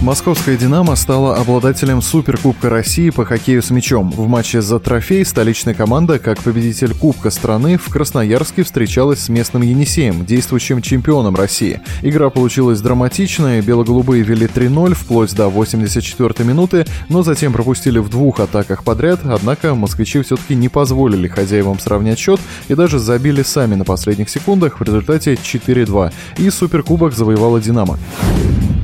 Московская «Динамо» стала обладателем Суперкубка России по хоккею с мячом. В матче за трофей столичная команда, как победитель Кубка страны, в Красноярске встречалась с местным Енисеем, действующим чемпионом России. Игра получилась драматичная, бело-голубые вели 3-0 вплоть до 84-й минуты, но затем пропустили в двух атаках подряд, однако москвичи все-таки не позволили хозяевам сравнять счет и даже забили сами на последних секундах в результате 4-2. И Суперкубок завоевала «Динамо».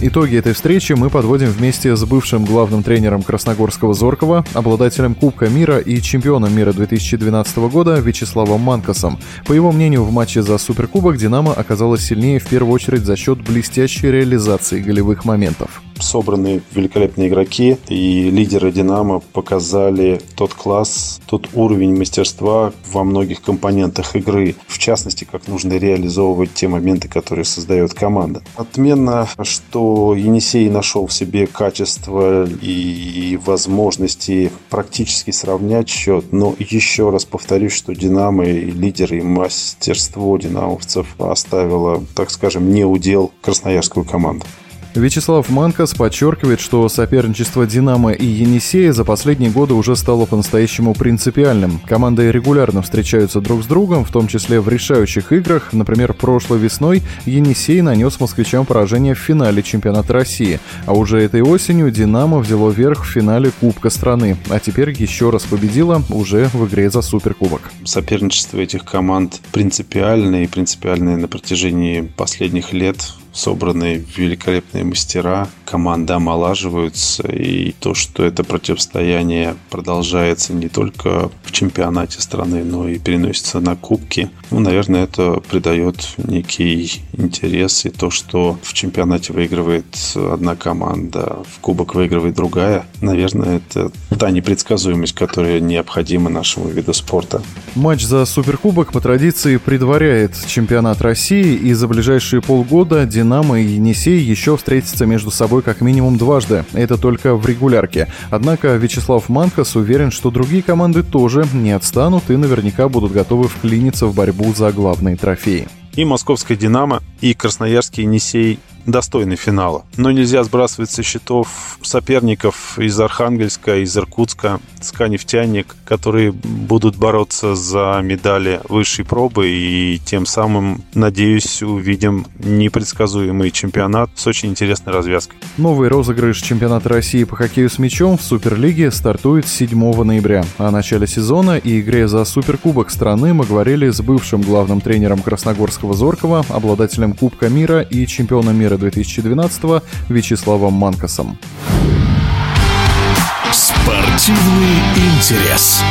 Итоги этой встречи мы подводим вместе с бывшим главным тренером Красногорского Зоркова, обладателем Кубка мира и чемпионом мира 2012 года Вячеславом Манкосом. По его мнению, в матче за Суперкубок «Динамо» оказалась сильнее в первую очередь за счет блестящей реализации голевых моментов собраны великолепные игроки, и лидеры «Динамо» показали тот класс, тот уровень мастерства во многих компонентах игры. В частности, как нужно реализовывать те моменты, которые создает команда. Отменно, что Енисей нашел в себе качество и возможности практически сравнять счет, но еще раз повторюсь, что «Динамо» и лидеры, и мастерство динамовцев оставило, так скажем, не удел красноярскую команду. Вячеслав Манкас подчеркивает, что соперничество «Динамо» и «Енисея» за последние годы уже стало по-настоящему принципиальным. Команды регулярно встречаются друг с другом, в том числе в решающих играх. Например, прошлой весной «Енисей» нанес москвичам поражение в финале чемпионата России. А уже этой осенью «Динамо» взяло верх в финале Кубка страны. А теперь еще раз победила уже в игре за Суперкубок. Соперничество этих команд принципиальное и принципиальное на протяжении последних лет собраны великолепные мастера, команда омолаживаются, и то, что это противостояние продолжается не только в чемпионате страны, но и переносится на кубки, ну, наверное, это придает некий интерес, и то, что в чемпионате выигрывает одна команда, в кубок выигрывает другая, наверное, это та непредсказуемость, которая необходима нашему виду спорта. Матч за Суперкубок по традиции предваряет чемпионат России, и за ближайшие полгода «Динамо» и «Енисей» еще встретятся между собой как минимум дважды. Это только в регулярке. Однако Вячеслав Манкас уверен, что другие команды тоже не отстанут и наверняка будут готовы вклиниться в борьбу за главные трофеи. И московская «Динамо», и красноярский «Енисей» достойны финала. Но нельзя сбрасывать со счетов соперников из Архангельска, из Иркутска, СКА-нефтяник, которые будут бороться за медали высшей пробы и тем самым, надеюсь, увидим непредсказуемый чемпионат с очень интересной развязкой. Новый розыгрыш чемпионата России по хоккею с мячом в Суперлиге стартует 7 ноября. О начале сезона и игре за Суперкубок страны мы говорили с бывшим главным тренером Красногорского Зоркова, обладателем Кубка мира и чемпионом мира 2012 Вячеславом Манкосом. Спортивный интерес.